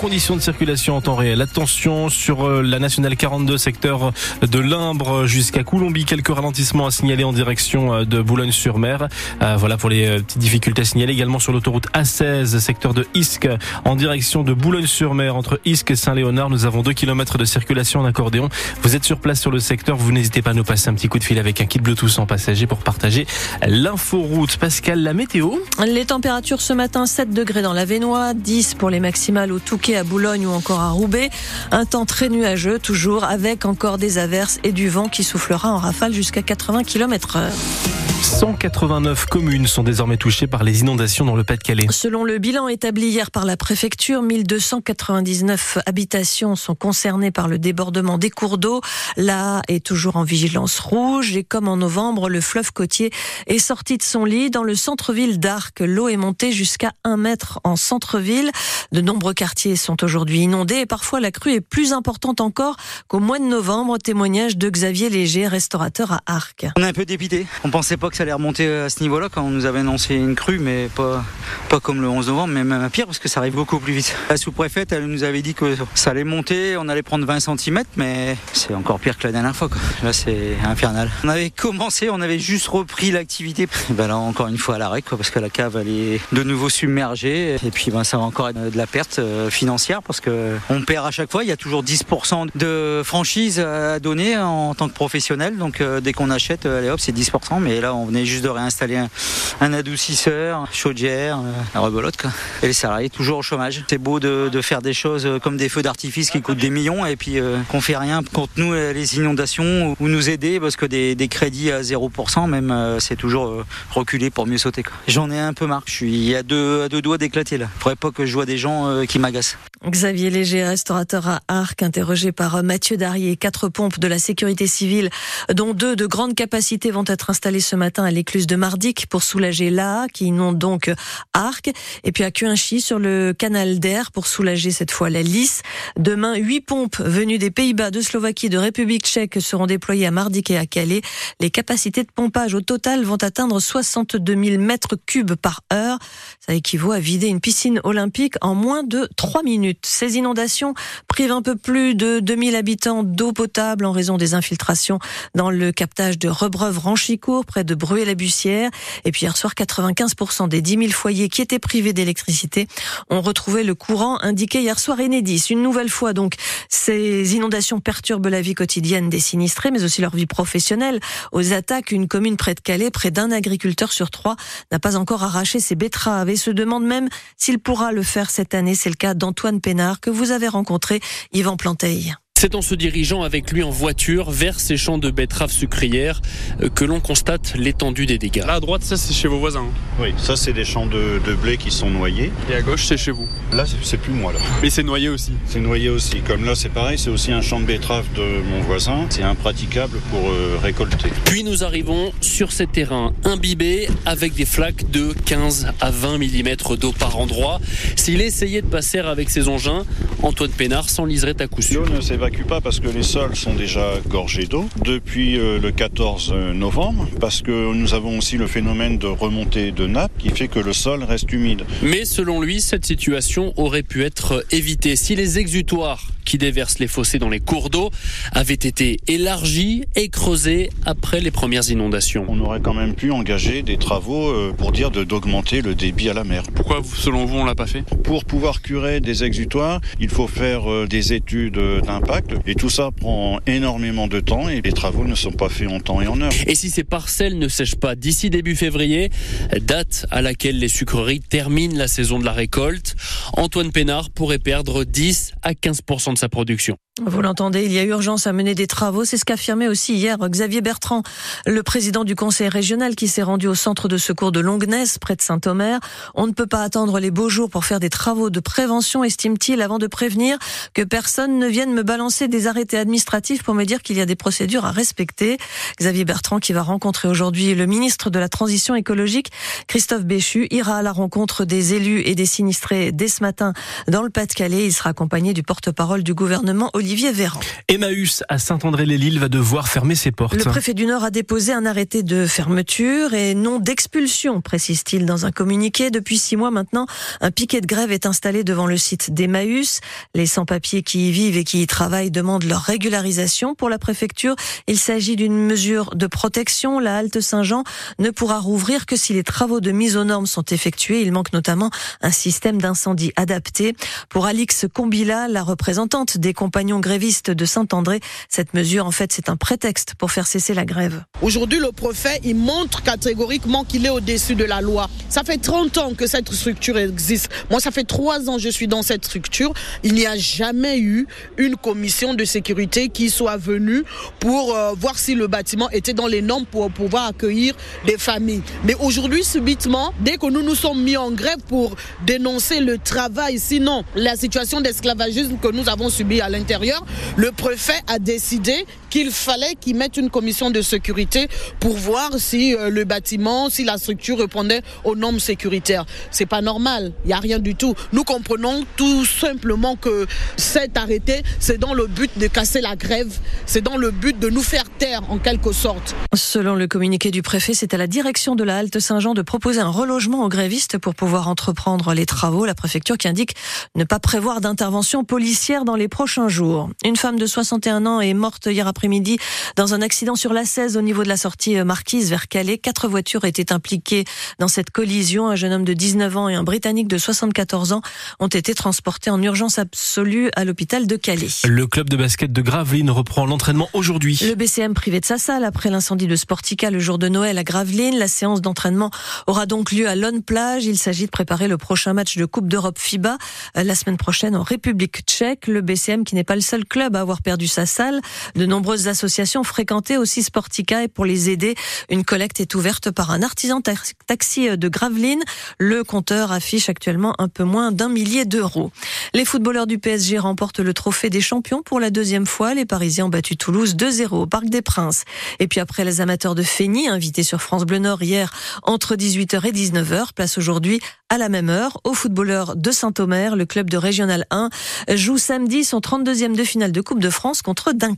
conditions de circulation en temps réel. Attention sur euh, la nationale 42 secteur de Limbre jusqu'à Coulombi. Quelques ralentissements à signaler en direction euh, de Boulogne-sur-Mer. Euh, voilà pour les petites difficultés à signaler également sur l'autoroute A16 secteur de Isque en direction de Boulogne-sur-Mer entre Isque et Saint-Léonard. Nous avons 2 km de circulation en accordéon. Vous êtes sur place sur le secteur. Vous n'hésitez pas à nous passer un petit coup de fil avec un kit Bluetooth en passager pour partager l'inforoute. Pascal, la météo? Les températures ce matin 7 degrés dans la Vénois, 10 pour les maximales au Touquet, à Boulogne ou encore à Roubaix. Un temps très nuageux, toujours avec encore des averses et du vent qui soufflera en rafale jusqu'à 80 km heure. 189 communes sont désormais touchées par les inondations dans le Pas-de-Calais. Selon le bilan établi hier par la préfecture, 1299 habitations sont concernées par le débordement des cours d'eau. Là est toujours en vigilance rouge et comme en novembre, le fleuve côtier est sorti de son lit dans le centre-ville d'Arc. L'eau est montée jusqu'à un mètre en centre-ville. De nombreux quartiers sont aujourd'hui inondés et parfois la crue est plus importante encore qu'au mois de novembre. Témoignage de Xavier Léger, restaurateur à Arc. On est un peu dépité. On pensait pas que ça allait remonter à ce niveau-là quand on nous avait annoncé une crue, mais pas, pas comme le 11 novembre, mais même pire parce que ça arrive beaucoup plus vite. La sous-préfète, elle nous avait dit que ça allait monter, on allait prendre 20 cm, mais c'est encore pire que la dernière fois. Quoi. Là, c'est infernal. On avait commencé, on avait juste repris l'activité. Ben là, encore une fois à l'arrêt, parce que la cave, elle est de nouveau submergée. Et puis, ben, ça va encore être de la perte euh, financière parce que on perd à chaque fois. Il y a toujours 10% de franchise à donner en tant que professionnel. Donc, euh, dès qu'on achète, allez hop, c'est 10%. Mais là, on venait juste de réinstaller un, un adoucisseur, chaudière, euh, la rebelote. Quoi. Et les salariés toujours au chômage. C'est beau de, de, faire des choses comme des feux d'artifice qui coûtent des millions et puis euh, qu'on fait rien contre nous les inondations ou nous aider parce que des, des crédits à 0% même euh, c'est toujours euh, reculer pour mieux sauter. J'en ai un peu marre. Je suis à deux, à deux doigts d'éclater là. Faudrait pas que je vois des gens euh, qui m'agacent. Xavier Léger, restaurateur à Arc, interrogé par Mathieu Darrier. Quatre pompes de la sécurité civile, dont deux de grande capacité, vont être installées ce matin à l'écluse de Mardic pour soulager l'A, qui inonde donc Arc. Et puis à Cuinchy, sur le canal d'Air, pour soulager cette fois la Lys. Demain, huit pompes venues des Pays-Bas, de Slovaquie, de République tchèque seront déployées à Mardic et à Calais. Les capacités de pompage au total vont atteindre 62 000 mètres cubes par heure. Ça équivaut à vider une piscine olympique en moins de trois minutes. Ces inondations privent un peu plus de 2000 habitants d'eau potable en raison des infiltrations dans le captage de Rebreuve-Ranchicourt, près de Bruay-la-Bussière. Et puis hier soir, 95% des 10 000 foyers qui étaient privés d'électricité ont retrouvé le courant indiqué hier soir Enedis. Une nouvelle fois, donc, ces inondations perturbent la vie quotidienne des sinistrés, mais aussi leur vie professionnelle. Aux attaques, une commune près de Calais, près d'un agriculteur sur trois, n'a pas encore arraché ses betteraves et se demande même s'il pourra le faire cette année. C'est le cas d'Antoine Pénard que vous avez rencontré, Yvan Planteil. C'est en se dirigeant avec lui en voiture vers ces champs de betteraves sucrières que l'on constate l'étendue des dégâts. Là à droite, ça c'est chez vos voisins. Oui, ça c'est des champs de, de, blé qui sont noyés. Et à gauche, c'est chez vous. Là, c'est plus moi là. Mais c'est noyé aussi. C'est noyé aussi. Comme là, c'est pareil, c'est aussi un champ de betteraves de mon voisin. C'est impraticable pour euh, récolter. Puis nous arrivons sur ces terrains imbibés avec des flaques de 15 à 20 mm d'eau par endroit. S'il essayait de passer avec ses engins, Antoine Pénard s'enliserait à coup sûr. Pas parce que les sols sont déjà gorgés d'eau depuis euh, le 14 novembre, parce que nous avons aussi le phénomène de remontée de nappe qui fait que le sol reste humide. Mais selon lui, cette situation aurait pu être évitée si les exutoires qui déversent les fossés dans les cours d'eau avaient été élargis et creusés après les premières inondations. On aurait quand même pu engager des travaux euh, pour dire d'augmenter le débit à la mer. Pourquoi, selon vous, on l'a pas fait? Pour pouvoir curer des exutoires, il faut faire euh, des études d'impact et tout ça prend énormément de temps et les travaux ne sont pas faits en temps et en heure. Et si ces parcelles ne sèchent pas d'ici début février, date à laquelle les sucreries terminent la saison de la récolte, Antoine Pénard pourrait perdre 10 à 15% de sa production. Vous l'entendez, il y a urgence à mener des travaux. C'est ce qu'affirmait aussi hier Xavier Bertrand, le président du conseil régional qui s'est rendu au centre de secours de Longness, près de Saint-Omer. On ne peut pas attendre les beaux jours pour faire des travaux de prévention, estime-t-il, avant de prévenir que personne ne vienne me balancer des arrêtés administratifs pour me dire qu'il y a des procédures à respecter. Xavier Bertrand, qui va rencontrer aujourd'hui le ministre de la Transition écologique, Christophe Béchu, ira à la rencontre des élus et des sinistrés dès ce matin dans le Pas-de-Calais. Il sera accompagné du porte-parole du gouvernement, Olivier Véran. Emmaüs à Saint-André-les-Lilles va devoir fermer ses portes. Le préfet du Nord a déposé un arrêté de fermeture et non d'expulsion, précise-t-il dans un communiqué. Depuis six mois maintenant, un piquet de grève est installé devant le site d'Emmaüs. Les sans-papiers qui y vivent et qui y travaillent demandent leur régularisation pour la préfecture. Il s'agit d'une mesure de protection. La halte Saint-Jean ne pourra rouvrir que si les travaux de mise aux normes sont effectués. Il manque notamment un système d'incendie adapté. Pour Alix Combila, la représentante des compagnons grévistes de Saint-André, cette mesure, en fait, c'est un prétexte pour faire cesser la grève. Aujourd'hui, le préfet, il montre catégoriquement qu'il est au-dessus de la loi. Ça fait 30 ans que cette structure existe. Moi, ça fait 3 ans que je suis dans cette structure. Il n'y a jamais eu une commission de sécurité qui soit venue pour euh, voir si le bâtiment était dans les normes pour pouvoir accueillir des familles. Mais aujourd'hui, subitement, dès que nous nous sommes mis en grève pour dénoncer le travail, sinon la situation d'esclavagisme que nous avons subi à l'intérieur, le préfet a décidé qu'il fallait qu'il mette une commission de sécurité pour voir si euh, le bâtiment, si la structure répondait aux normes sécuritaires. C'est pas normal, il n'y a rien du tout. Nous comprenons tout simplement que cet arrêté, c'est dans le but de casser la grève, c'est dans le but de nous faire taire en quelque sorte. Selon le communiqué du préfet, c'est à la direction de la halte Saint-Jean de proposer un relogement aux grévistes pour pouvoir entreprendre les travaux. La préfecture qui indique ne pas prévoir d'intervention policière dans les prochains jours. Une femme de 61 ans est morte hier après-midi dans un accident sur la 16 au niveau de la sortie Marquise vers Calais. Quatre voitures étaient impliquées dans cette collision. Un jeune homme de 19 ans et un Britannique de 74 ans ont été transportés en urgence absolue à l'hôpital de Calais. Le club de basket de Gravelines reprend l'entraînement aujourd'hui. Le BCM privé de sa salle après l'incendie de Sportica le jour de Noël à Gravelines. La séance d'entraînement aura donc lieu à Lone Plage. Il s'agit de préparer le prochain match de Coupe d'Europe FIBA euh, la semaine prochaine en République tchèque. Le BCM qui n'est pas le seul club à avoir perdu sa salle. De nombreuses associations fréquentaient aussi Sportica et pour les aider, une collecte est ouverte par un artisan taxi de Gravelines. Le compteur affiche actuellement un peu moins d'un millier d'euros. Les footballeurs du PSG remportent le trophée des champions pour la deuxième fois. Les Parisiens ont battu Toulouse 2-0 au Parc des Princes. Et puis après les amateurs de Feigny, invités sur France Bleu Nord hier entre 18h et 19h, place aujourd'hui à la même heure aux footballeurs de Saint-Omer. Le club de Régional 1 joue samedi son 32e de finale de Coupe de France contre Dunkerque.